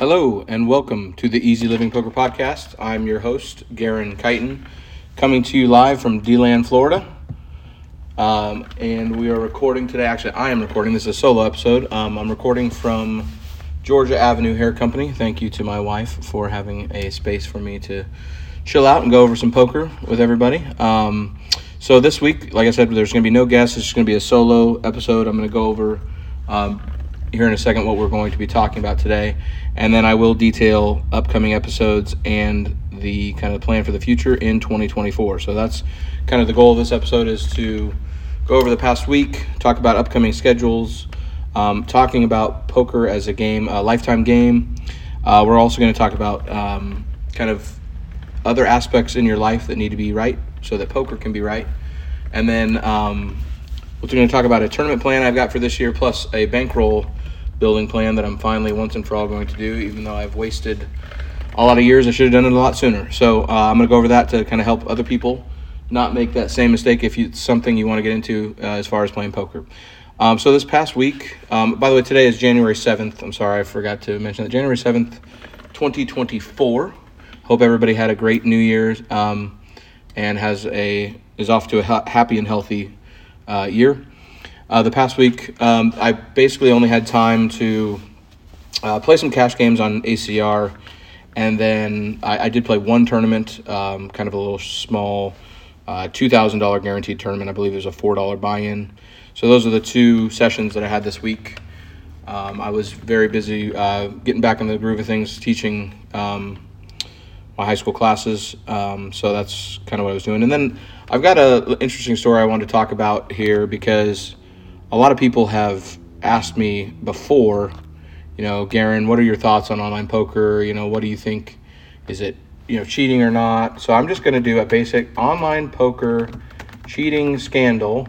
Hello and welcome to the Easy Living Poker Podcast. I'm your host, Garon Kighton, coming to you live from DeLand, Florida. Um, and we are recording today. Actually, I am recording. This is a solo episode. Um, I'm recording from Georgia Avenue Hair Company. Thank you to my wife for having a space for me to chill out and go over some poker with everybody. Um, so this week, like I said, there's going to be no guests. It's just going to be a solo episode. I'm going to go over um, here in a second what we're going to be talking about today, and then I will detail upcoming episodes and the kind of plan for the future in 2024. So that's kind of the goal of this episode is to go over the past week, talk about upcoming schedules, um, talking about poker as a game, a lifetime game. Uh, we're also going to talk about um, kind of other aspects in your life that need to be right so that poker can be right, and then. Um, we're going to talk about a tournament plan I've got for this year, plus a bankroll building plan that I'm finally once and for all going to do, even though I've wasted a lot of years. I should have done it a lot sooner. So uh, I'm going to go over that to kind of help other people not make that same mistake if you, it's something you want to get into uh, as far as playing poker. Um, so this past week, um, by the way, today is January 7th. I'm sorry, I forgot to mention that. January 7th, 2024. Hope everybody had a great New Year's um, and has a is off to a ha- happy and healthy uh, year. Uh, the past week, um, I basically only had time to uh, play some cash games on ACR, and then I, I did play one tournament, um, kind of a little small uh, $2,000 guaranteed tournament. I believe there's a $4 buy in. So those are the two sessions that I had this week. Um, I was very busy uh, getting back in the groove of things, teaching um, my high school classes. Um, so that's kind of what I was doing. And then I've got an interesting story I wanted to talk about here because a lot of people have asked me before, you know, Garon, what are your thoughts on online poker? You know, what do you think? Is it, you know, cheating or not? So I'm just going to do a basic online poker cheating scandal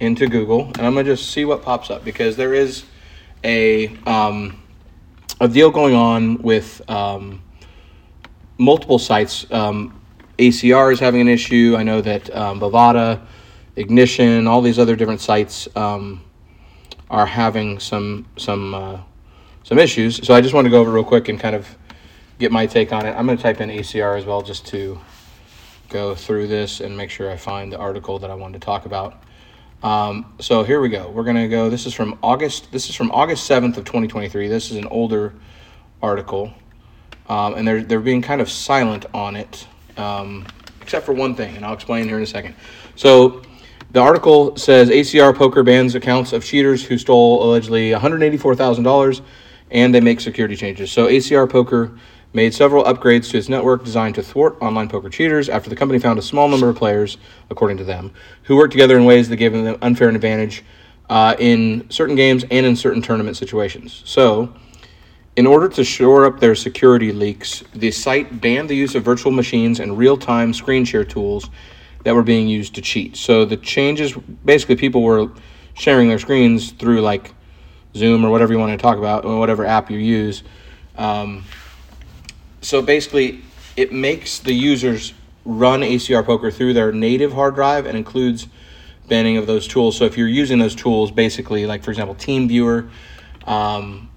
into Google, and I'm going to just see what pops up because there is a um, a deal going on with um, multiple sites. Um, ACR is having an issue. I know that um, Bovada Ignition, all these other different sites um, are having some some uh, some issues. So I just want to go over real quick and kind of get my take on it. I'm going to type in ACR as well just to go through this and make sure I find the article that I wanted to talk about. Um, so here we go. We're going to go. This is from August. This is from August 7th of 2023. This is an older article, um, and they're they're being kind of silent on it, um, except for one thing, and I'll explain here in a second. So the article says ACR Poker bans accounts of cheaters who stole allegedly $184,000 and they make security changes. So ACR Poker made several upgrades to its network designed to thwart online poker cheaters after the company found a small number of players, according to them, who worked together in ways that gave them an unfair advantage uh, in certain games and in certain tournament situations. So, in order to shore up their security leaks, the site banned the use of virtual machines and real time screen share tools that were being used to cheat. So the changes basically people were sharing their screens through like Zoom or whatever you want to talk about or whatever app you use. Um, so basically, it makes the users run ACR Poker through their native hard drive and includes banning of those tools. So if you're using those tools, basically, like for example, TeamViewer, um,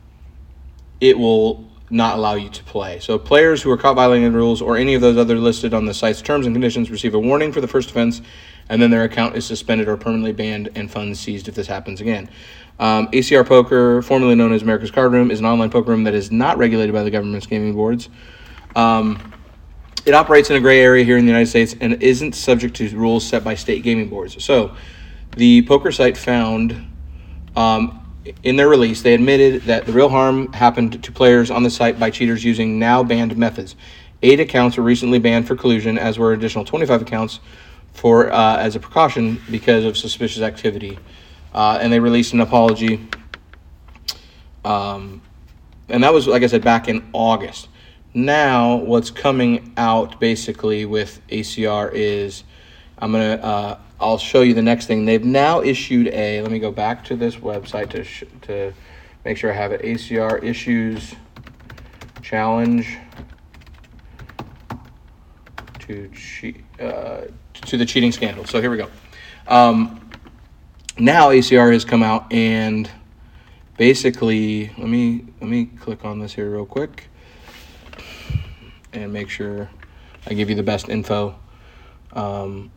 it will not allow you to play. So players who are caught violating the rules or any of those other listed on the site's terms and conditions receive a warning for the first offense, and then their account is suspended or permanently banned and funds seized if this happens again. Um, ACR Poker, formerly known as America's Card Room, is an online poker room that is not regulated by the government's gaming boards. Um, it operates in a gray area here in the United States and isn't subject to rules set by state gaming boards. So, the poker site found um, in their release, they admitted that the real harm happened to players on the site by cheaters using now banned methods. Eight accounts were recently banned for collusion, as were additional 25 accounts for uh, as a precaution because of suspicious activity. Uh, and they released an apology. Um, and that was, like I said, back in August. Now, what's coming out basically with ACR is I'm gonna uh, I'll show you the next thing. They've now issued a, let me go back to this website to, sh- to make sure I have it. ACR issues challenge to cheat, uh, to the cheating scandal. So here we go. Um, now ACR has come out and basically, let me let me click on this here real quick and make sure I give you the best info. Um,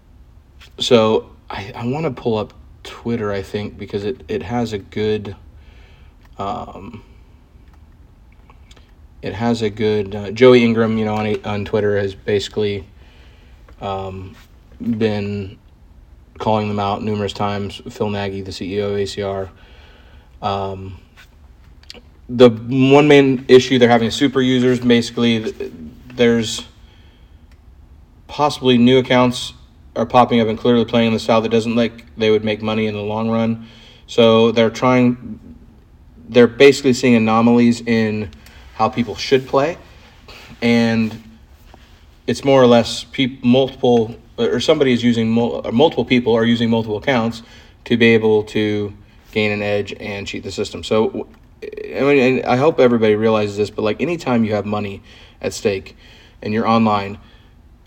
so I, I want to pull up Twitter, I think, because it, it has a good. Um, it has a good uh, Joey Ingram, you know, on on Twitter has basically um, been calling them out numerous times. Phil Nagy, the CEO of ACR. Um, the one main issue they're having is super users. Basically, there's possibly new accounts are popping up and clearly playing in the style that doesn't like they would make money in the long run. So they're trying. They're basically seeing anomalies in how people should play, and it's more or less pe- multiple or somebody is using mul- multiple people are using multiple accounts to be able to gain an edge and cheat the system. So, I mean, I hope everybody realizes this, but like anytime you have money at stake and you're online,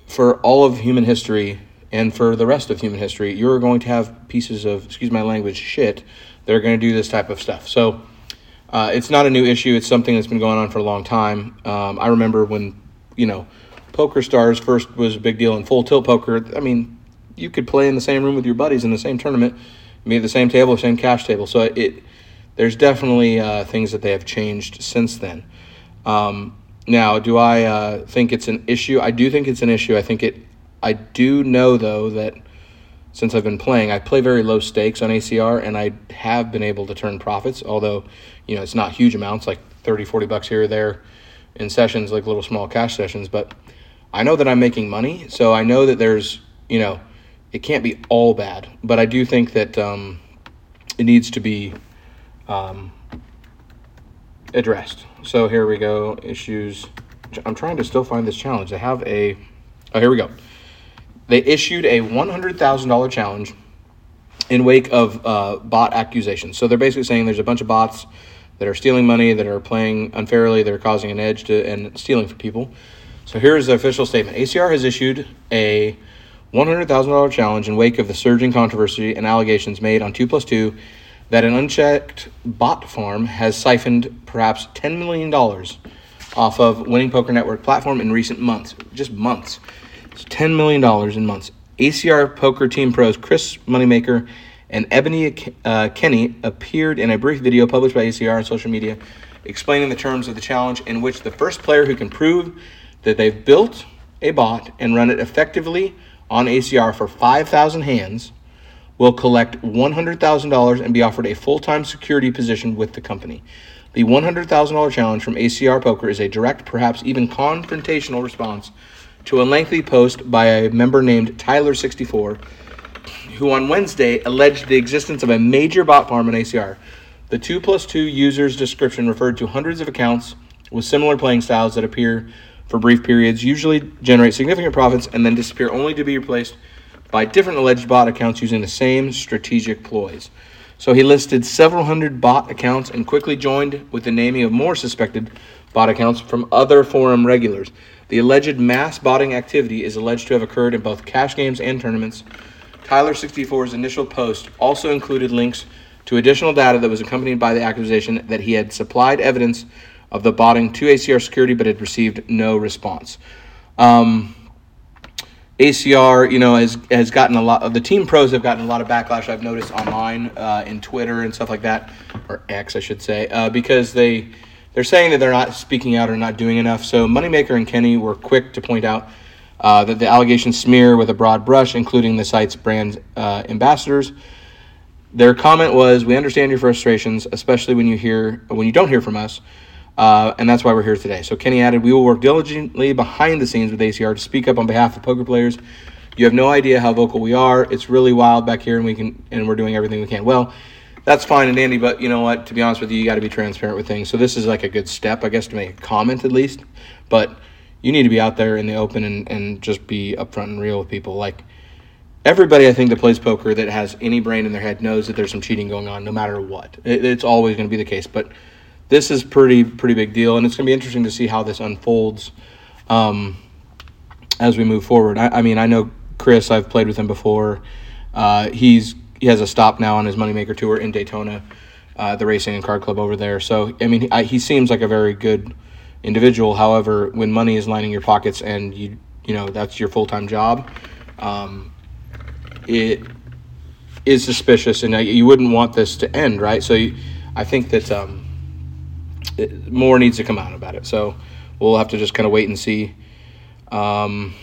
for all of human history and for the rest of human history, you're going to have pieces of, excuse my language, shit that are going to do this type of stuff. So, uh, it's not a new issue. It's something that's been going on for a long time. Um, I remember when, you know, Poker Stars first was a big deal in full tilt poker. I mean, you could play in the same room with your buddies in the same tournament, be at the same table, same cash table. So it there's definitely uh, things that they have changed since then. Um, now, do I uh, think it's an issue? I do think it's an issue. I think it. I do know though that since I've been playing, I play very low stakes on ACR, and I have been able to turn profits. Although, you know, it's not huge amounts, like 30, 40 bucks here or there, in sessions, like little small cash sessions, but I know that I'm making money, so I know that there's, you know, it can't be all bad, but I do think that um, it needs to be um, addressed. So here we go. Issues. I'm trying to still find this challenge. I have a. Oh, here we go. They issued a $100,000 challenge in wake of uh, bot accusations. So they're basically saying there's a bunch of bots that are stealing money, that are playing unfairly, that are causing an edge to and stealing from people. So here's the official statement ACR has issued a $100,000 challenge in wake of the surging controversy and allegations made on 2 plus 2 that an unchecked bot farm has siphoned perhaps $10 million off of Winning Poker Network platform in recent months. Just months. It's $10 million in months. ACR Poker Team Pros Chris Moneymaker and Ebony uh, Kenney appeared in a brief video published by ACR on social media explaining the terms of the challenge in which the first player who can prove that they've built a bot and run it effectively on ACR for 5,000 hands will collect $100,000 and be offered a full time security position with the company. The $100,000 challenge from ACR Poker is a direct, perhaps even confrontational response to a lengthy post by a member named Tyler64, who on Wednesday alleged the existence of a major bot farm in ACR. The 2 plus 2 user's description referred to hundreds of accounts with similar playing styles that appear for brief periods, usually generate significant profits, and then disappear only to be replaced by different alleged bot accounts using the same strategic ploys. So he listed several hundred bot accounts and quickly joined with the naming of more suspected bot accounts from other forum regulars. The alleged mass botting activity is alleged to have occurred in both cash games and tournaments. Tyler64's initial post also included links to additional data that was accompanied by the accusation that he had supplied evidence of the botting to ACR security, but had received no response. Um, ACR, you know, has has gotten a lot of the team pros have gotten a lot of backlash. I've noticed online uh, in Twitter and stuff like that, or X, I should say, uh, because they they're saying that they're not speaking out or not doing enough. So Moneymaker and Kenney were quick to point out uh, that the allegations smear with a broad brush, including the site's brand uh, ambassadors. Their comment was, "We understand your frustrations, especially when you hear when you don't hear from us." Uh, and that's why we're here today. So Kenney added, "We will work diligently behind the scenes with ACR to speak up on behalf of poker players. You have no idea how vocal we are. It's really wild back here, and we can and we're doing everything we can." Well, that's fine and dandy, but you know what? To be honest with you, you got to be transparent with things. So this is like a good step, I guess, to make a comment at least. But you need to be out there in the open and, and just be upfront and real with people. Like everybody, I think that plays poker that has any brain in their head knows that there's some cheating going on, no matter what. It, it's always going to be the case, but this is pretty pretty big deal, and it's going to be interesting to see how this unfolds um, as we move forward. I, I, mean, I know Chris. I've played with him before. Uh, he's he has a stop now on his Moneymaker tour in Daytona. uh, the racing and card club over there. So I mean, I, he seems like a very good individual. However, when money is lining your pockets and you you know that's your full time job, um, it is suspicious, and you wouldn't want this to end, right? So you, I think that um, it, more needs to come out about it. So we'll have to just kind of wait and see. Um,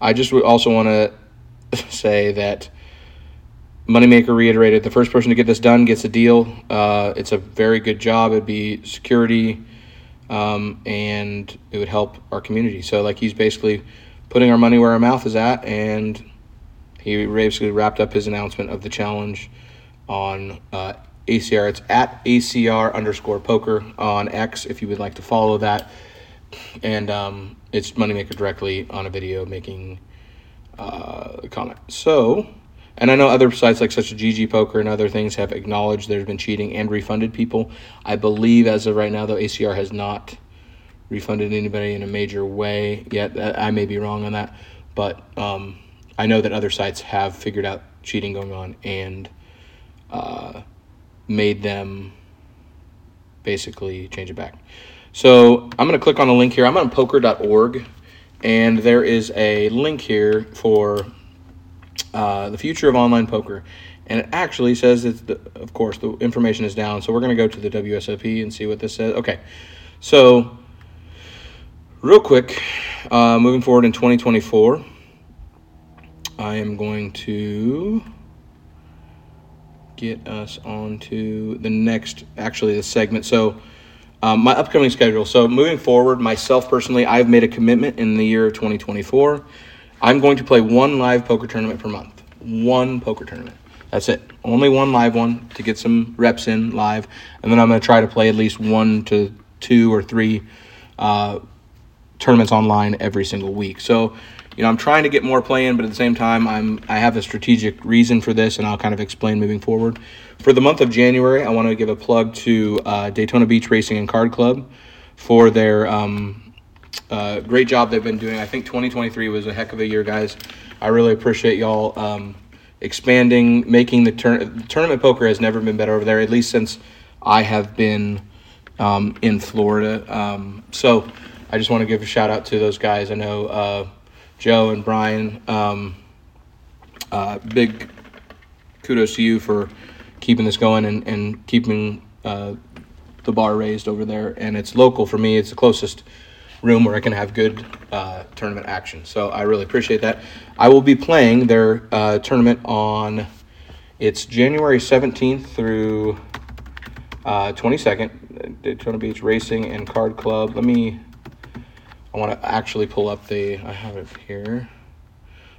I just also want to say that Moneymaker reiterated the first person to get this done gets a deal. Uh, it's a very good job. It'd be security, um, and it would help our community. So, like, he's basically putting our money where our mouth is at, and he basically wrapped up his announcement of the challenge on uh, ACR. It's at ACR underscore poker on X if you would like to follow that. And um, it's Moneymaker directly on a video making uh, a comment. So, and I know other sites like such as GG Poker and other things have acknowledged there's been cheating and refunded people. I believe as of right now, though, ACR has not refunded anybody in a major way yet. I may be wrong on that, but um, I know that other sites have figured out cheating going on and uh, made them basically change it back. So I'm going to click on a link here. I'm on poker.org, and there is a link here for uh, the future of online poker. And it actually says that, the, of course, the information is down. So we're going to go to the WSOP and see what this says. Okay. So, real quick, uh, moving forward in 2024, I am going to get us onto the next, actually, the segment. So, um, my upcoming schedule. So, moving forward, myself personally, I've made a commitment in the year of 2024. I'm going to play one live poker tournament per month. One poker tournament. That's it. Only one live one to get some reps in live. And then I'm going to try to play at least one to two or three uh, tournaments online every single week. So, you know, I'm trying to get more play in, but at the same time, I'm I have a strategic reason for this, and I'll kind of explain moving forward. For the month of January, I want to give a plug to uh, Daytona Beach Racing and Card Club for their um, uh, great job they've been doing. I think 2023 was a heck of a year, guys. I really appreciate y'all um, expanding, making the tur- tournament poker has never been better over there, at least since I have been um, in Florida. Um, so I just want to give a shout out to those guys. I know. Uh, Joe and Brian, um, uh, big kudos to you for keeping this going and, and keeping uh, the bar raised over there. And it's local for me, it's the closest room where I can have good uh, tournament action. So I really appreciate that. I will be playing their uh, tournament on it's January 17th through 22nd. Uh, Daytona Beach Racing and Card Club. Let me I want to actually pull up the, I have it here.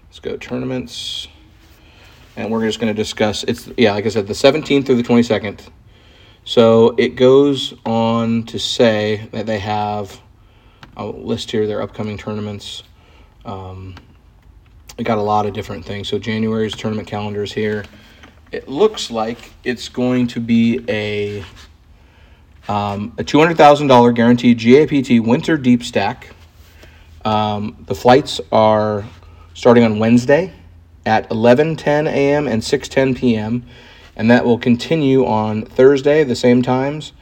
Let's go tournaments. And we're just going to discuss, it's, yeah, like I said, the 17th through the 22nd. So it goes on to say that they have, I'll list here their upcoming tournaments. Um, got a lot of different things. So January's tournament calendar is here. It looks like it's going to be a um, a $200,000 guaranteed GAPT winter deep stack um, the flights are starting on Wednesday at 11:10 a.m. and 6:10 p.m., and that will continue on Thursday the same times,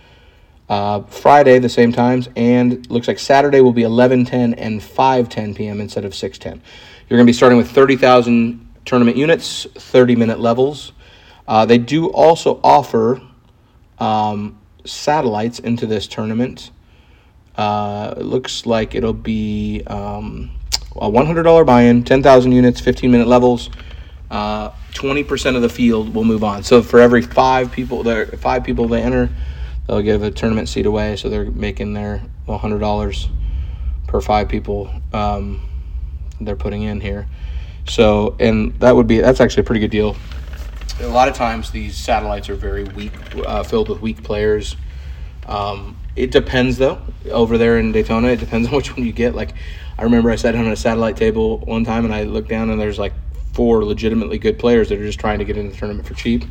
uh, Friday the same times, and looks like Saturday will be 11:10 and 5:10 p.m. instead of 6:10. You're going to be starting with 30,000 tournament units, 30-minute levels. Uh, they do also offer um, satellites into this tournament. Uh, it looks like it'll be um, a $100 buy-in, 10,000 units, 15-minute levels. Uh, 20% of the field will move on. So for every five people, there five people they enter, they'll give a tournament seat away. So they're making their $100 per five people um, they're putting in here. So and that would be that's actually a pretty good deal. A lot of times these satellites are very weak, uh, filled with weak players. Um, it depends though. Over there in Daytona, it depends on which one you get. Like, I remember I sat on a satellite table one time and I looked down and there's like four legitimately good players that are just trying to get in the tournament for cheap.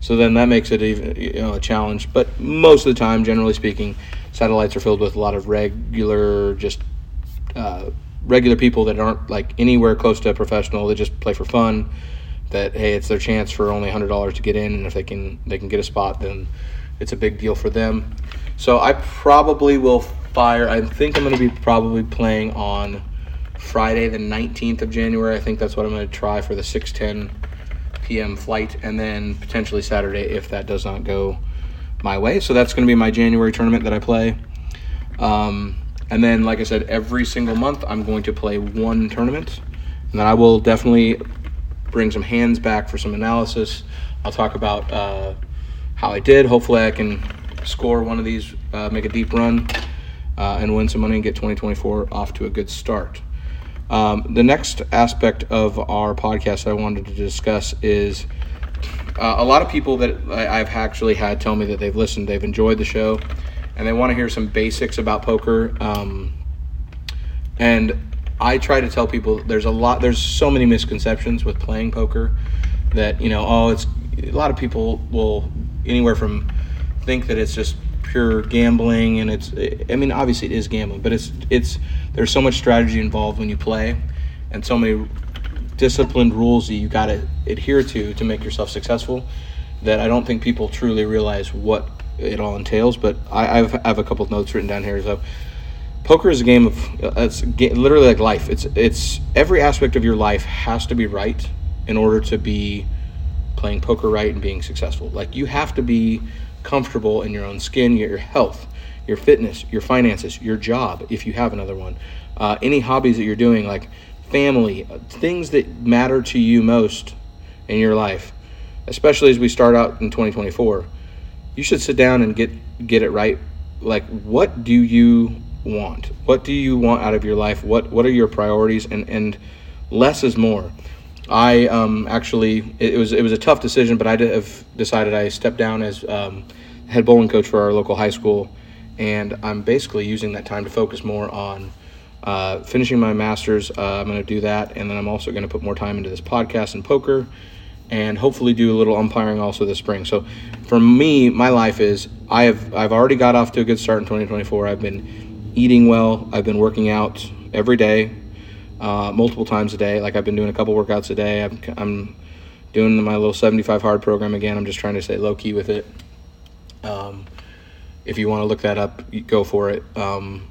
So then that makes it even you know a challenge. But most of the time, generally speaking, satellites are filled with a lot of regular, just uh, regular people that aren't like anywhere close to professional. They just play for fun. that hey, it's their chance for only hundred dollars to get in, and if they can they can get a spot, then it's a big deal for them. So I probably will fire. I think I'm going to be probably playing on Friday the 19th of January. I think that's what I'm going to try for the 6:10 p.m. flight, and then potentially Saturday if that does not go my way. So that's going to be my January tournament that I play. Um, and then, like I said, every single month I'm going to play one tournament, and then I will definitely bring some hands back for some analysis. I'll talk about uh, how I did. Hopefully, I can score one of these, uh, make a deep run, uh, and win some money and get 2024 off to a good start. Um, the next aspect of our podcast I wanted to discuss is uh, a lot of people that I, I've actually had tell me that they've listened, they've enjoyed the show, and they want to hear some basics about poker. Um, and I try to tell people there's a lot, there's so many misconceptions with playing poker that you know, oh, it's a lot of people will anywhere from think that it's just pure gambling and it's i mean obviously it is gambling but it's it's there's so much strategy involved when you play and so many disciplined rules that you got to adhere to to make yourself successful that i don't think people truly realize what it all entails but i I've, I have a couple notes written down here. So poker is a game of it's literally like life. It's it's every aspect of your life has to be right in order to be playing poker right and being successful. Like you have to be comfortable in your own skin, your health, your fitness, your finances, your job, if you have another one, uh, any hobbies that you're doing, like family, uh, things that matter to you most in your life, especially as we start out in 2024. You should sit down and get get it right. Like, what do you want? What do you want out of your life? What what are your priorities? And and less is more. I um, actually it, was it was a tough decision, but I have decided I stepped down as um, head bowling coach for our local high school, and I'm basically using that time to focus more on uh, finishing my masters. Uh, I'm going to do that, and then I'm also going to put more time into this podcast and poker, and hopefully do a little umpiring also this spring. So, for me, my life is I have I've already got off to a good start in 2024. I've been eating well. I've been working out every day uh, multiple times a day. Like I've been doing a couple workouts a day. I'm, I'm doing my little 75 hard program again. I'm just trying to stay low key with it. Um, if you want to look that up, go for it. Um,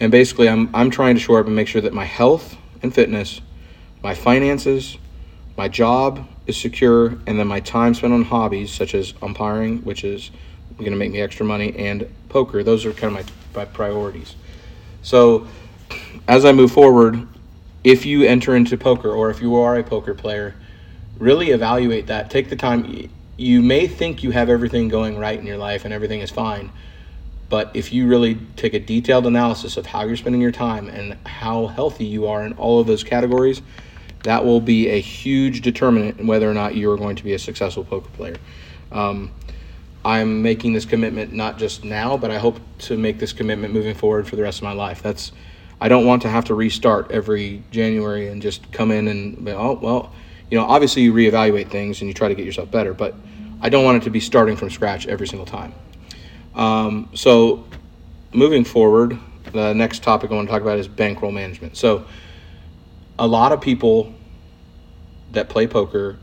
and basically, I'm I'm trying to shore up and make sure that my health and fitness, my finances, my job is secure, and then my time spent on hobbies such as umpiring, which is going to make me extra money, and poker. Those are kind of my my priorities. So as I move forward, if you enter into poker or if you are a poker player, really evaluate that. Take the time. You may think you have everything going right in your life and everything is fine, but if you really take a detailed analysis of how you're spending your time and how healthy you are in all of those categories, that will be a huge determinant in whether or not you are going to be a successful poker player. Um, I'm making this commitment not just now, but I hope to make this commitment moving forward for the rest of my life. That's I don't want to have to restart every January and just come in and oh well, you know, obviously you reevaluate things and you try to get yourself better, but I don't want it to be starting from scratch every single time. Um, so, moving forward, the next topic I want to talk about is bankroll management. So, a lot of people that play poker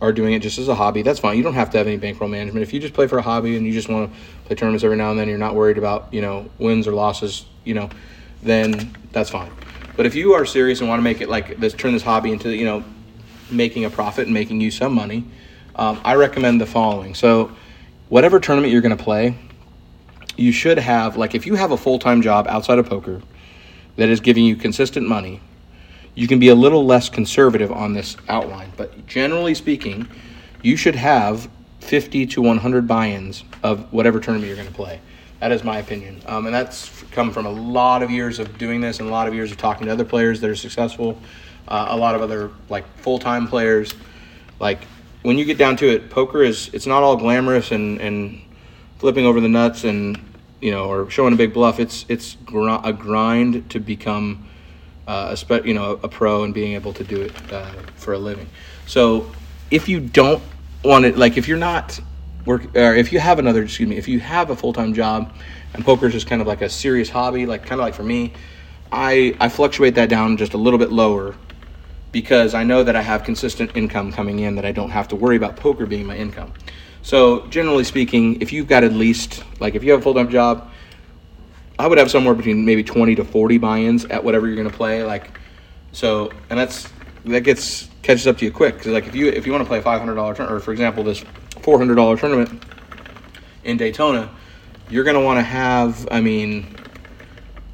are doing it just as a hobby. That's fine. You don't have to have any bankroll management. If you just play for a hobby and you just want to play tournaments every now and then, you're not worried about you know wins or losses. You know, then that's fine. But if you are serious and want to make it like this, turn this hobby into you know making a profit and making you some money, um, I recommend the following. So, whatever tournament you're going to play, you should have like if you have a full time job outside of poker that is giving you consistent money, you can be a little less conservative on this outline. But generally speaking, you should have 50 to 100 buy-ins of whatever tournament you're going to play. That is my opinion. Um, and that's come from a lot of years of doing this and a lot of years of talking to other players that are successful, uh, a lot of other like full time players. Like when you get down to it, poker is it's not all glamorous and, and flipping over the nuts and you know or showing a big bluff. It's it's gr- a grind to become uh, a spe- you know a pro and being able to do it uh, for a living. So if you don't want it, like if you're not work or if you have another excuse me if you have a full-time job and poker is just kind of like a serious hobby like kind of like for me i i fluctuate that down just a little bit lower because I know that I have consistent income coming in that I don't have to worry about poker being my income. So generally speaking, if you've got at least like if you have a full time job, I would have somewhere between maybe 20 to 40 buy-ins at whatever you're going to play. Like, so, and that's that gets catches up to you quick because like if you if you want to play a $500 tournament, or for example this $400 tournament in Daytona, you're going to want to have, I mean,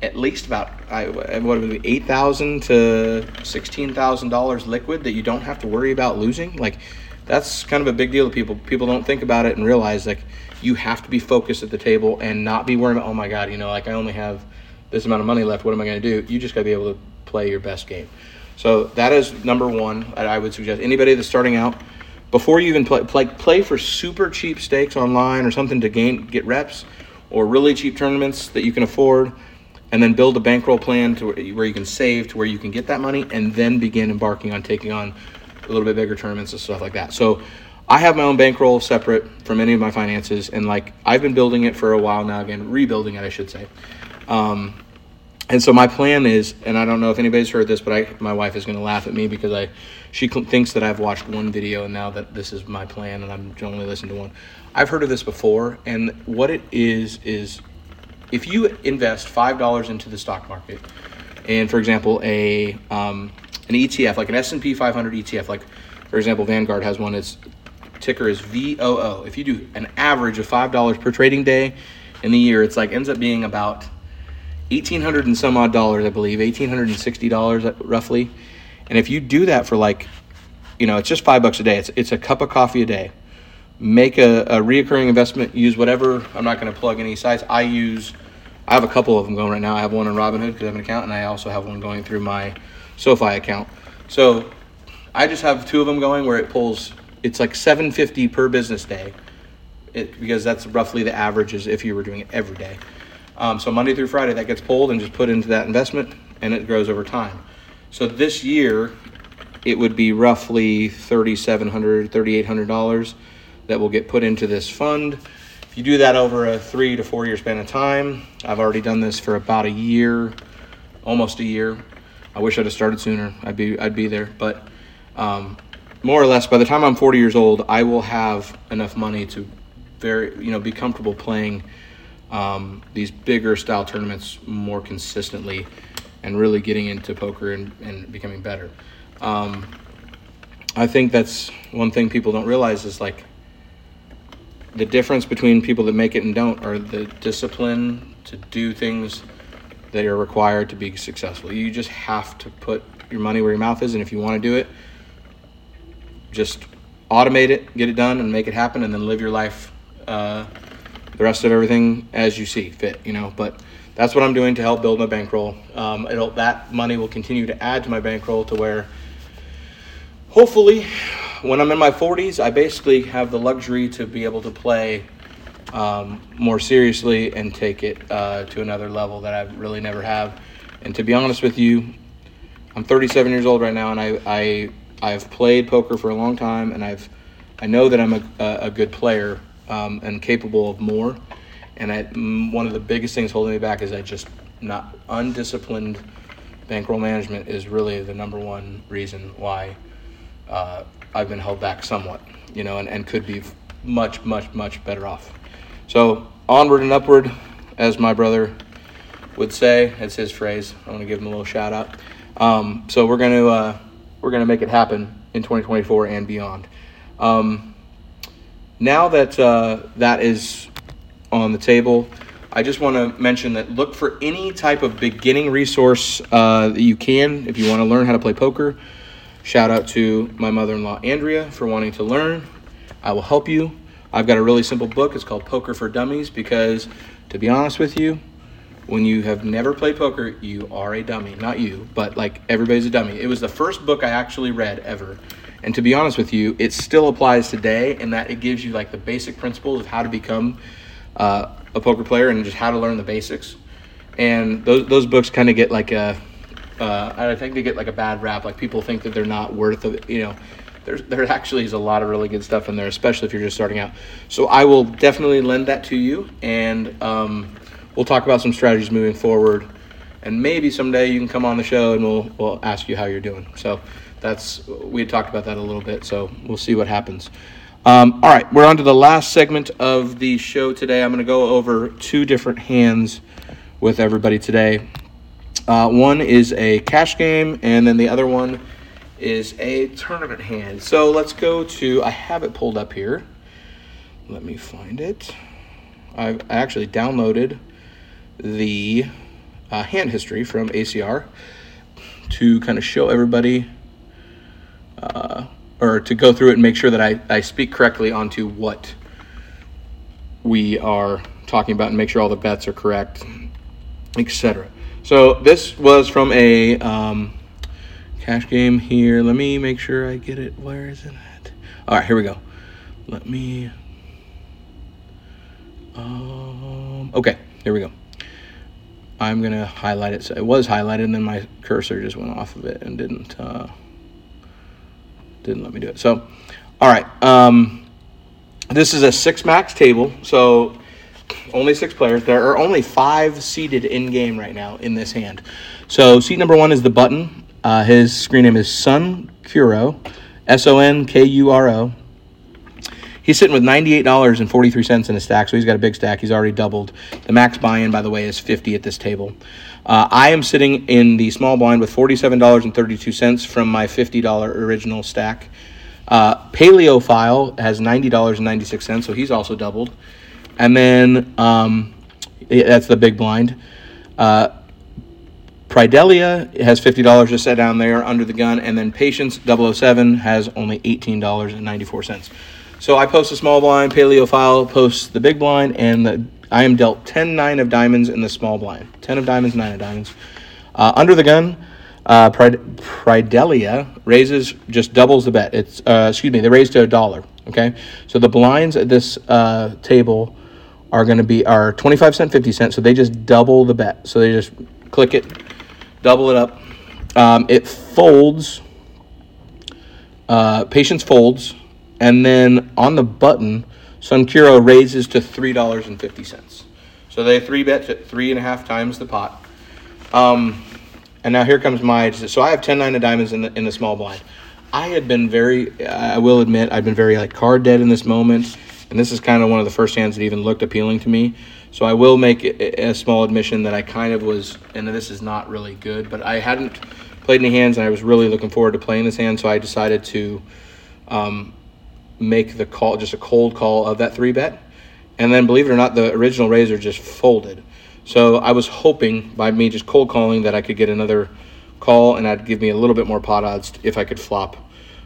at least about I, what would it be eight thousand to sixteen thousand dollars liquid that you don't have to worry about losing. Like that's kind of a big deal to people. People don't think about it and realize like you have to be focused at the table and not be worried about oh my god, you know, like I only have this amount of money left. What am I going to do? You just got to be able to play your best game. So that is number one. that I would suggest anybody that's starting out before you even play, play play for super cheap stakes online or something to gain get reps or really cheap tournaments that you can afford and then build a bankroll plan to where you can save to where you can get that money and then begin embarking on taking on a little bit bigger tournaments and stuff like that. So i have my own bankroll separate from any of my finances and like i've been building it for a while now again rebuilding it i should say. Um, and so my plan is and i don't know if anybody's heard this but I, my wife is going to laugh at me because i she thinks that i've watched one video and now that this is my plan and i'm only listening to one i've heard of this before and what it is is if you invest five dollars into the stock market, and for example, a um, an ETF like an S and P 500 ETF, like for example, Vanguard has one. Its ticker is VOO. If you do an average of five dollars per trading day in the year, it's like ends up being about eighteen hundred and some odd dollars, I believe, eighteen hundred and sixty dollars roughly. And if you do that for like, you know, it's just five bucks a day. It's it's a cup of coffee a day. Make a, a reoccurring investment. Use whatever. I'm not going to plug any sites. I use I have a couple of them going right now. I have one in Robinhood because I have an account, and I also have one going through my SoFi account. So I just have two of them going where it pulls. It's like 750 per business day, it, because that's roughly the average is if you were doing it every day. Um, so Monday through Friday, that gets pulled and just put into that investment, and it grows over time. So this year, it would be roughly $3,700, $3,800 that will get put into this fund if you do that over a three to four year span of time, I've already done this for about a year, almost a year. I wish I'd have started sooner. I'd be I'd be there, but um, more or less, by the time I'm 40 years old, I will have enough money to very you know be comfortable playing um, these bigger style tournaments more consistently and really getting into poker and, and becoming better. Um, I think that's one thing people don't realize is like the difference between people that make it and don't are the discipline to do things that are required to be successful. You just have to put your money where your mouth is, and if you want to do it, just automate it, get it done, and make it happen, and then live your life. Uh, the rest of everything as you see fit, you know. But that's what I'm doing to help build my bankroll. Um, it'll that money will continue to add to my bankroll to where, hopefully, when I'm in my 40s, I basically have the luxury to be able to play um, more seriously and take it uh, to another level that I really never have. And to be honest with you, I'm 37 years old right now, and I, I I've played poker for a long time, and I've I know that I'm a, a good player um, and capable of more. And I, one of the biggest things holding me back is I just not undisciplined bankroll management is really the number one reason why uh, I've been held back somewhat, you know, and, and could be much, much, much better off. So onward and upward, as my brother would say. It's his phrase. I want to give him a little shout out. Um, so we're gonna uh, we're gonna make it happen in 2024 and beyond. Um, now that uh, that is on the table, I just want to mention that look for any type of beginning resource uh, that you can if you want to learn how to play poker. Shout out to my mother in law, Andrea, for wanting to learn. I will help you. I've got a really simple book. It's called Poker for Dummies because, to be honest with you, when you have never played poker, you are a dummy. Not you, but like everybody's a dummy. It was the first book I actually read ever. And to be honest with you, it still applies today in that it gives you like the basic principles of how to become uh, a poker player and just how to learn the basics. And those, those books kind of get like a uh, I think they get like a bad rap. Like people think that they're not worth it. You know, there's there actually is a lot of really good stuff in there, especially if you're just starting out. So I will definitely lend that to you, and um, we'll talk about some strategies moving forward. And maybe someday you can come on the show and we'll we'll ask you how you're doing. So that's we had talked about that a little bit, so we'll see what happens. Um, all right, we're on to the last segment of the show today. I'm going to go over two different hands with everybody today. Uh, one is a cash game, and then the other one is a tournament hand. So let's go to, I have it pulled up here. Let me find it. I've actually downloaded the uh, hand history from ACR to kind of show everybody uh, or to go through it and make sure that I, I speak correctly onto what we are talking about and make sure all the bets are correct, etc. So this was from a um, cash game here. Let me make sure I get it. Where is it at? All right, here we go. Let me. Um, okay, here we go. I'm gonna highlight it. So it was highlighted, and then my cursor just went off of it and didn't. Uh, didn't let me do it. So, all right. Um, this is a six max table, so only six players. There are only five seated in game right now in this hand. So seat number one is the button. Uh, his screen name is Son Kuro, S O N K U R O. He's sitting with $98.43 in his stack, so he's got a big stack. He's already doubled. The max buy in, by the way, is 50 at this table. Uh, I am sitting in the small blind with $47.32 from my $50 original stack. Uh, Paleophile has $90.96, so he's also doubled. And then um, that's the big blind. Uh, Pridelia has $50 just set down there under the gun. And then Patience 007 has only $18.94. So I post a small blind, Paleophile posts the big blind, and the I am dealt 10 9 of diamonds in the small blind. 10 of diamonds, 9 of diamonds. Uh, under the gun, uh, Pridelia raises just doubles the bet. It's uh, excuse me, they raise to a dollar. Okay, so the blinds at this uh, table are going to be are 25 cent, 50 cent. So they just double the bet. So they just click it, double it up. Um, it folds. Uh, patience folds, and then on the button Son Kuro raises to three dollars and fifty cents. So they three bet at three and a half times the pot. Um, and now here comes my. So I have 10 9 of diamonds in the in the small blind. I had been very. I will admit I've been very like card dead in this moment, and this is kind of one of the first hands that even looked appealing to me. So I will make a, a small admission that I kind of was, and this is not really good, but I hadn't played any hands, and I was really looking forward to playing this hand. So I decided to um, make the call, just a cold call of that three bet. And then, believe it or not, the original raiser just folded. So I was hoping by me just cold calling that I could get another call and that'd give me a little bit more pot odds if I could flop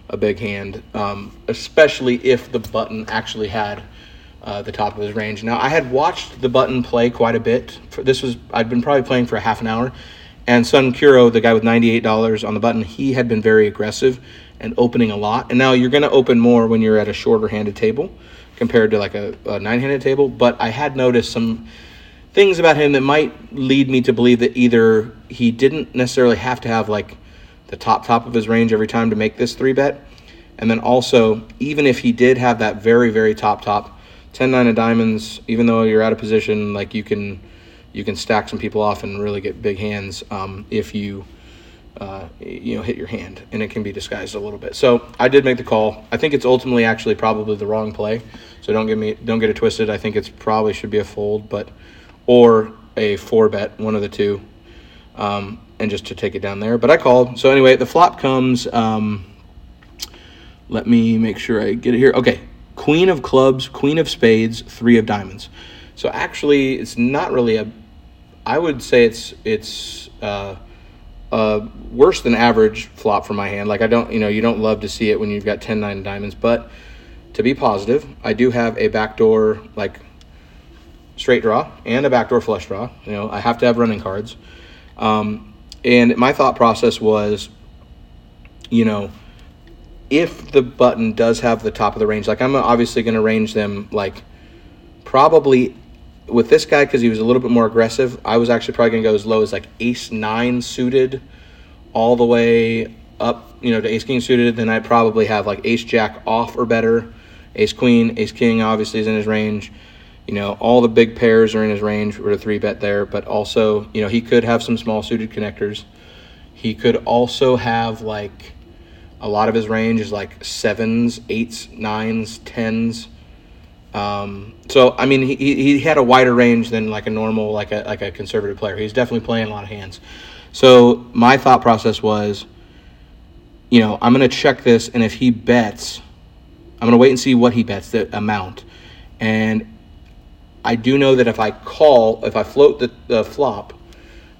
a big hand, um, especially if the button actually had uh, the top of his range. Now I had watched the button play quite a bit. For, this was I'd been probably playing for a half an hour, and Son Kuro, the guy with ninety eight dollars on the button, he had been very aggressive and opening a lot. And now you're going to open more when you're at a shorter handed table compared to like a, a nine handed table. But I had noticed some things about him that might lead me to believe that either he didn't necessarily have to have like the top top of his range every time to make this three bet. And then also, even if he did have that very, very top top, 10 9 of diamonds, even though you're out of position, like you can you can stack some people off and really get big hands um, if you uh, you know, hit your hand, and it can be disguised a little bit. So I did make the call. I think it's ultimately actually probably the wrong play. So don't get me don't get it twisted. I think it's probably should be a fold, but or a four bet, one of the two, um, and just to take it down there. But I called. So anyway, the flop comes. Um, let me make sure I get it here. Okay, Queen of Clubs, Queen of Spades, Three of Diamonds. So actually, it's not really a. I would say it's it's. Uh, uh, worse than average flop for my hand. Like I don't, you know, you don't love to see it when you've got 10 9 diamonds, but to be positive, I do have a backdoor like straight draw and a backdoor flush draw. You know, I have to have running cards. Um, and my thought process was, you know, if the button does have the top of the range, like I'm obviously going to range them like probably with this guy, because he was a little bit more aggressive, I was actually probably going to go as low as like ace nine suited all the way up, you know, to ace king suited. Then I'd probably have like ace jack off or better. Ace queen, ace king obviously is in his range. You know, all the big pairs are in his range with a three bet there, but also, you know, he could have some small suited connectors. He could also have like A lot of his range is like sevens, eights, nines, tens. Um, so I mean, he, he had a wider range than like a normal, like a like a conservative player. He's definitely playing a lot of hands. So my thought process was, you know, I'm gonna check this, and if he bets, I'm gonna wait and see what he bets the amount, and I do know that if I call, if I float the, the flop,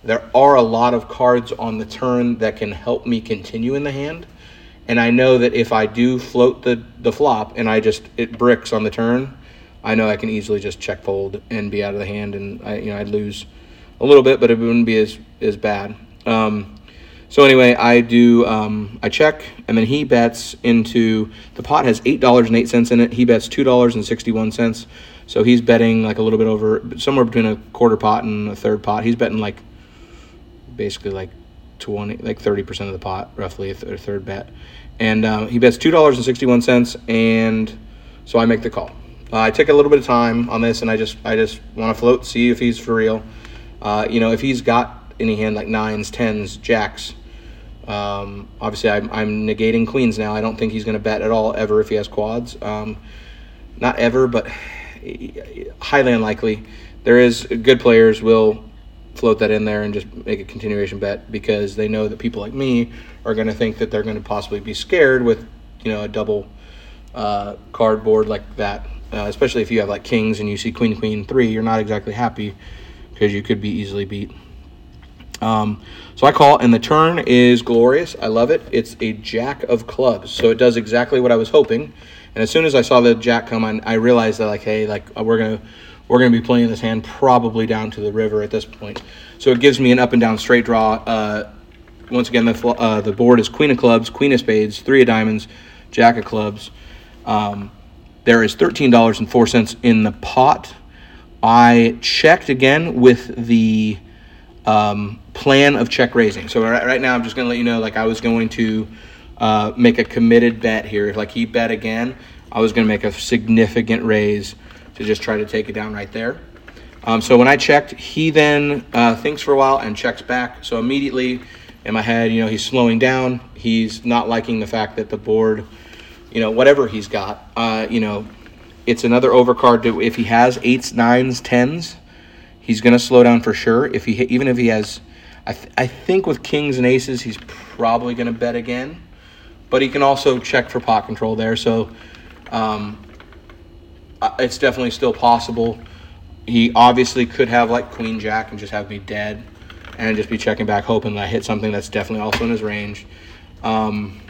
there are a lot of cards on the turn that can help me continue in the hand. And I know that if I do float the, the flop and I just it bricks on the turn, I know I can easily just check fold and be out of the hand, and I you know I'd lose a little bit, but it wouldn't be as as bad. Um, so anyway, I do um, I check, and then he bets into the pot has eight dollars and eight cents in it. He bets two dollars and sixty one cents. So he's betting like a little bit over, somewhere between a quarter pot and a third pot. He's betting like basically like 20, like 30% of the pot, roughly a, th- a third bet. And um, he bets $2.61, and so I make the call. Uh, I took a little bit of time on this, and I just I just want to float, see if he's for real. Uh, you know, if he's got any hand like nines, tens, jacks. Um, obviously, I'm, I'm negating queens now. I don't think he's going to bet at all ever if he has quads. Um, not ever, but highly unlikely. There is good players will float that in there and just make a continuation bet because they know that people like me are going to think that they're going to possibly be scared with you know a double uh, cardboard like that. Uh, especially if you have like kings and you see queen queen three, you're not exactly happy because you could be easily beat. Um, so I call, and the turn is glorious. I love it. It's a jack of clubs, so it does exactly what I was hoping. And as soon as I saw the jack come on, I realized that like, hey, like uh, we're gonna we're gonna be playing this hand probably down to the river at this point. So it gives me an up and down straight draw. Uh, once again, the uh, the board is queen of clubs, queen of spades, three of diamonds, jack of clubs. Um, there is thirteen dollars and four cents in the pot. I checked again with the um, plan of check raising. So right, right now, I'm just going to let you know, like I was going to uh, make a committed bet here. If like he bet again, I was going to make a significant raise to just try to take it down right there. Um, so when I checked, he then uh, thinks for a while and checks back. So immediately in my head, you know, he's slowing down. He's not liking the fact that the board, you know, whatever he's got, uh, you know, it's another overcard. To, if he has eights, nines, tens, he's going to slow down for sure. If he even if he has, I, th- I think with kings and aces, he's probably going to bet again but he can also check for pot control there. So um, it's definitely still possible. He obviously could have like queen jack and just have me dead and just be checking back, hoping that I hit something that's definitely also in his range. Um,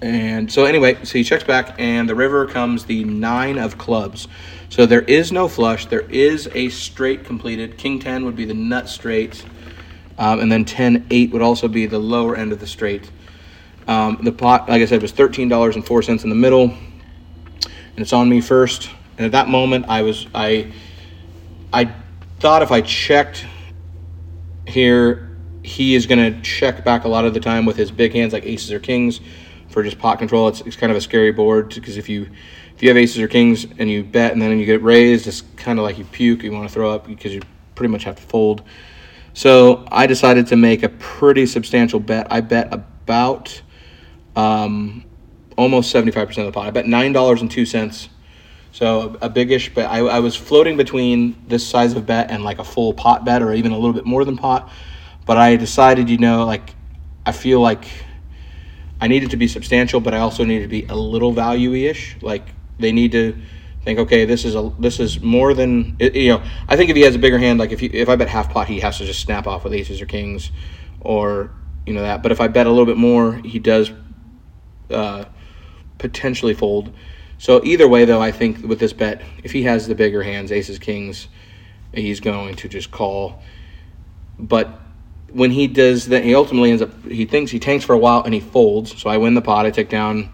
and so anyway, so he checks back, and the river comes the nine of clubs. So there is no flush. There is a straight completed. King ten would be the nut straight, um, and then ten eight would also be the lower end of the straight. Um, the pot, like I said, was $13.04 in the middle, and it's on me first. And at that moment, I was I I thought if I checked here, he is going to check back a lot of the time with his big hands like aces or kings for just pot control. It's, it's kind of a scary board because if you if you have aces or kings and you bet and then you get raised, it's kind of like you puke. You want to throw up because you pretty much have to fold. So I decided to make a pretty substantial bet. I bet about um, almost 75% of the pot. I bet $9.02. So a, a biggish bet. I, I was floating between this size of bet and like a full pot bet or even a little bit more than pot. But I decided, you know, like I feel like I need it to be substantial, but I also need it to be a little value-ish. Like they need to think, okay, this is a this is more than you know. I think if he has a bigger hand, like if he, if I bet half pot, he has to just snap off with aces or kings, or you know that. But if I bet a little bit more, he does uh, potentially fold. So either way, though, I think with this bet, if he has the bigger hands, aces, kings, he's going to just call. But when he does that, he ultimately ends up. He thinks he tanks for a while and he folds. So I win the pot. I take down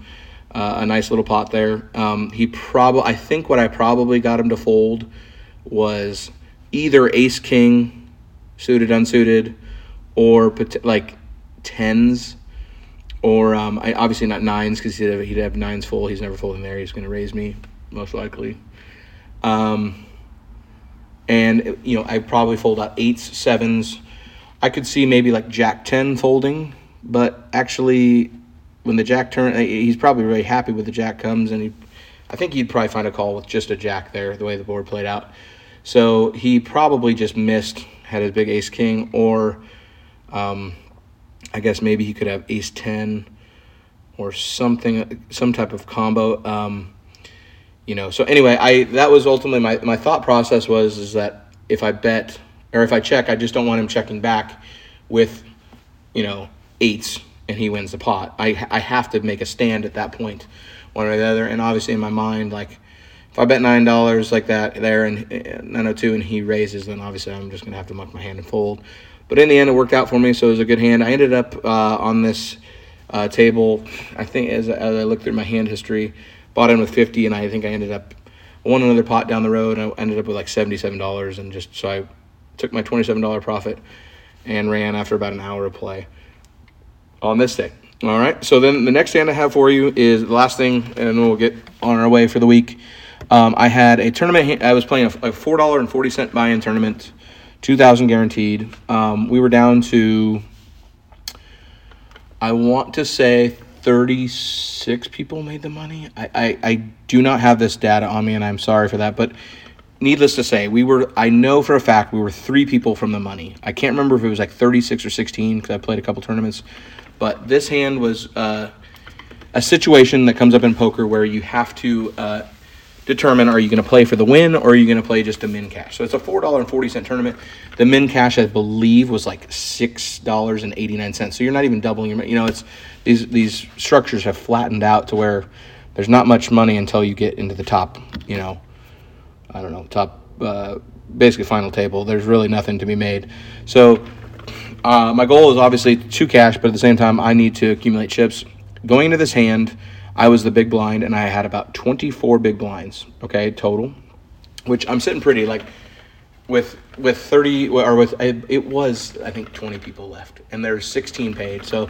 uh, a nice little pot there. Um, he probably. I think what I probably got him to fold was either ace king, suited unsuited, or like tens or um, I, obviously not nines because he'd have, he'd have nines full. He's never folding there. He's going to raise me most likely. Um, and you know I probably fold out eights, sevens. I could see maybe like Jack ten folding, but actually when the jack turn, he's probably really happy with the jack comes, and he, I think he'd probably find a call with just a jack there, the way the board played out. So he probably just missed, had his big ace king, or um, I guess maybe he could have ace ten or something, some type of combo. Um, you know, so anyway, I that was ultimately my, my thought process was is that if I bet or if I check, I just don't want him checking back with, you know, eights and he wins the pot. I I have to make a stand at that point, one or the other. And obviously in my mind, like if I bet nine dollars like that there and nine hundred two and he raises, then obviously I'm just gonna have to muck my hand and fold. But in the end, it worked out for me, so it was a good hand. I ended up uh, on this uh, table. I think as, as I looked through my hand history, bought in with fifty, and I think I ended up won another pot down the road. I ended up with like seventy seven dollars, and just so I took my twenty seven dollar profit and ran after about an hour of play on this day. All right. So then the next hand I have for you is the last thing, and we'll get on our way for the week. Um, I had a tournament. I was playing a, a four dollar and forty cent buy-in tournament, two thousand guaranteed. Um, we were down to, I want to say thirty six people made the money. I, I I do not have this data on me, and I'm sorry for that, but needless to say, we were, I know for a fact, we were three people from the money. I can't remember if it was like 36 or 16 because I played a couple tournaments. But this hand was uh, a situation that comes up in poker where you have to uh, determine are you going to play for the win or are you going to play just a min cash. So it's a $4.40 tournament. The min cash, I believe, was like $6.89. So you're not even doubling your, you know, it's these, these structures have flattened out to where there's not much money until you get into the top, you know, I don't know, top, uh, basically final table. There's really nothing to be made. So uh, my goal is obviously to cash, but at the same time, I need to accumulate chips. Going into this hand, I was the big blind, and I had about 24 big blinds, okay, total, which I'm sitting pretty like with with 30 or with it was I think 20 people left, and there's 16 paid, so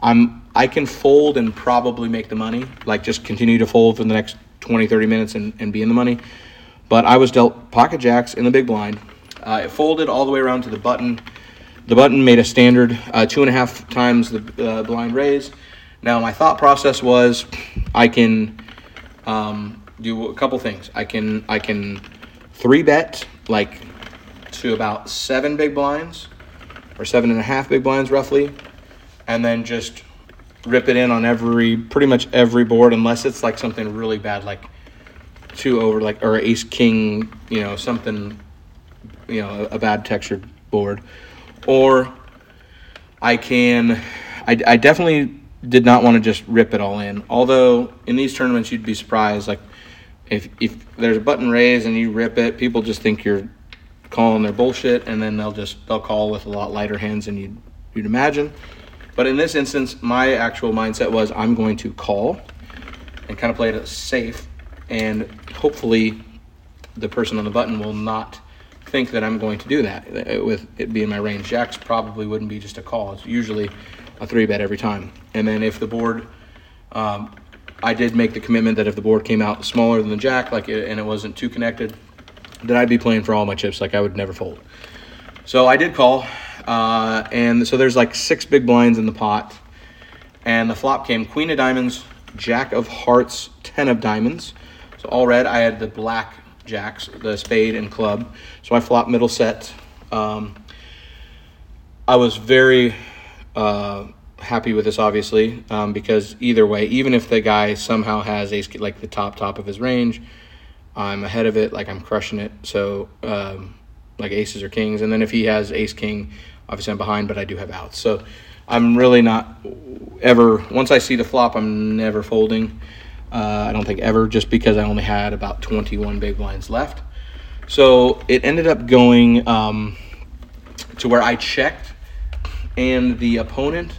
I'm I can fold and probably make the money, like just continue to fold for the next 20 30 minutes and, and be in the money. But I was dealt pocket jacks in the big blind. Uh, it folded all the way around to the button. The button made a standard uh, two and a half times the uh, blind raise. Now, my thought process was I can um, do a couple things. I can I can three bet like to about seven big blinds or seven and a half big blinds roughly, and then just rip it in on every pretty much every board unless it's like something really bad like two over like or ace king, you know, something, you know, a, bad textured board, or I can, I, I definitely did not want to just rip it all in. Although in these tournaments, you'd be surprised, like if if there's a button raise and you rip it, people just think you're calling their bullshit, and then they'll just they'll call with a lot lighter hands than you'd you'd imagine. But in this instance, my actual mindset was I'm going to call and kind of play it safe and hopefully the person on the button will not think that I'm going to do that. With it being my range, jacks probably wouldn't be just a call. It's usually a three bet every time. And then if the board, um, I did make the commitment that if the board came out smaller than the jack, like it, and it wasn't too connected, that I'd be playing for all my chips. Like I would never fold. So I did call, uh, and so there's like six big blinds in the pot, and the flop came queen of diamonds, jack of hearts, ten of diamonds. So all red, I had the black jacks, the spade and club. So I flopped middle set. Um, I was very uh, happy with this, obviously, um, because either way, even if the guy somehow has ace, like the top top of his range, I'm ahead of it, like I'm crushing it. So um, like aces or kings, and then if he has ace king, obviously I'm behind, but I do have outs. So I'm really not ever. Once I see the flop, I'm never folding. Uh, I don't think ever, just because I only had about 21 big blinds left. So it ended up going um, to where I checked, and the opponent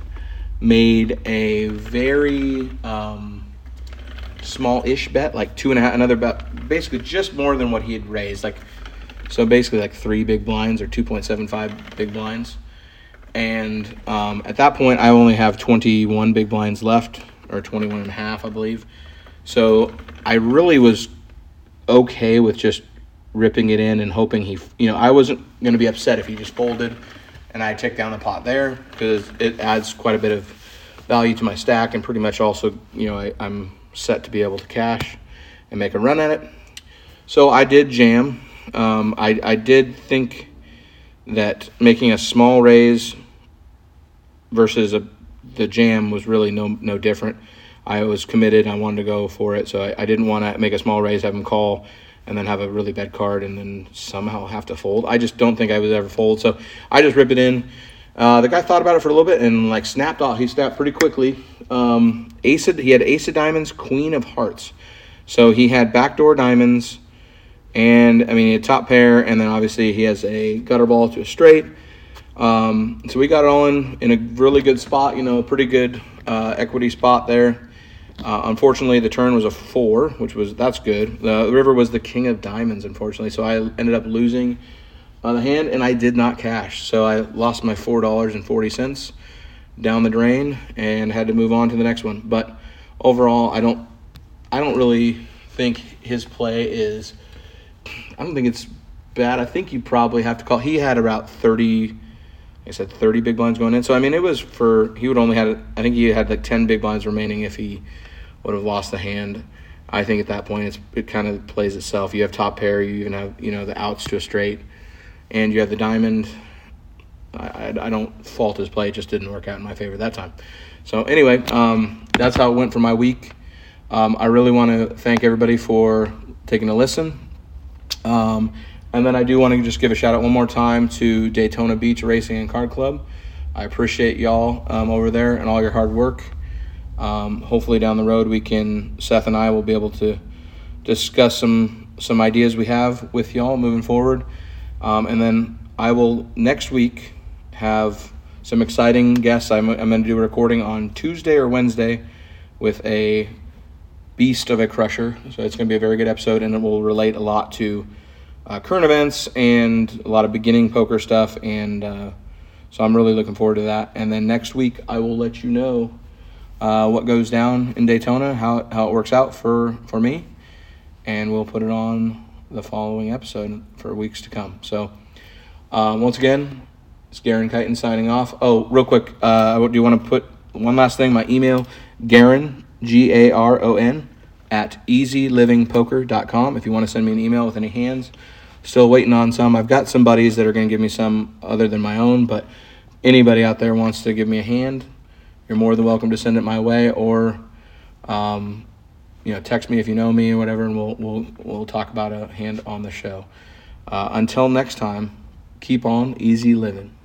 made a very um, small-ish bet, like two and a half, another bet, basically just more than what he had raised, like so basically like three big blinds or 2.75 big blinds. And um, at that point, I only have 21 big blinds left, or 21 and a half, I believe. So I really was okay with just ripping it in and hoping he, you know, I wasn't going to be upset if he just folded and I take down the pot there because it adds quite a bit of value to my stack, and pretty much also, you know, I, I'm set to be able to cash and make a run at it. So I did jam. Um, I, I did think that making a small raise versus a, the jam was really no no different. I was committed. I wanted to go for it, so I, I didn't want to make a small raise, have him call, and then have a really bad card, and then somehow have to fold. I just don't think I would ever fold, so I just rip it in. Uh, the guy thought about it for a little bit and like snapped off. He snapped pretty quickly. Um, ace of, he had ace of diamonds, queen of hearts. So he had backdoor diamonds, and I mean, he had top pair, and then obviously he has a gutter ball to a straight. Um, so we got it all in in a really good spot, you know, a pretty good uh, equity spot there. Uh, unfortunately, the turn was a four, which was that's good. The river was the king of diamonds, unfortunately, so I ended up losing on the hand, and I did not cash. So I lost my four dollars and forty cents down the drain, and had to move on to the next one. But overall, I don't I don't really think his play is. I don't think it's bad. I think you probably have to call. He had about thirty. I said thirty big blinds going in. So I mean, it was for he would only had. I think he had like ten big blinds remaining if he would have lost the hand. I think at that point it kind of plays itself. You have top pair. You even have you know the outs to a straight, and you have the diamond. I, I, I don't fault his play. It just didn't work out in my favor that time. So anyway, um, that's how it went for my week. Um, I really want to thank everybody for taking a listen. Um, and then I do want to just give a shout out one more time to Daytona Beach Racing and Card Club. I appreciate y'all um, over there and all your hard work. Um, hopefully down the road we can Seth and I will be able to discuss some some ideas we have with y'all moving forward. Um, and then I will next week have some exciting guests. I'm, I'm going to do a recording on Tuesday or Wednesday with a beast of a crusher. So it's going to be a very good episode, and it will relate a lot to uh, current events and a lot of beginning poker stuff. And uh, so I'm really looking forward to that. And then next week, I will let you know uh, what goes down in Daytona, how, how it works out for, for me, and we'll put it on the following episode for weeks to come. So uh, once again, it's Garon Kighton signing off. Oh, real quick, uh, do you want to put one last thing? My email, Garon, G A R O N, at easylivingpoker.com if you want to send me an email with any hands. Still waiting on some. I've got some buddies that are going to give me some other than my own, but anybody out there wants to give me a hand, you're more than welcome to send it my way or um, you know text me if you know me or whatever and we'll we'll we'll talk about a hand on the show. Uh, until next time keep on easy living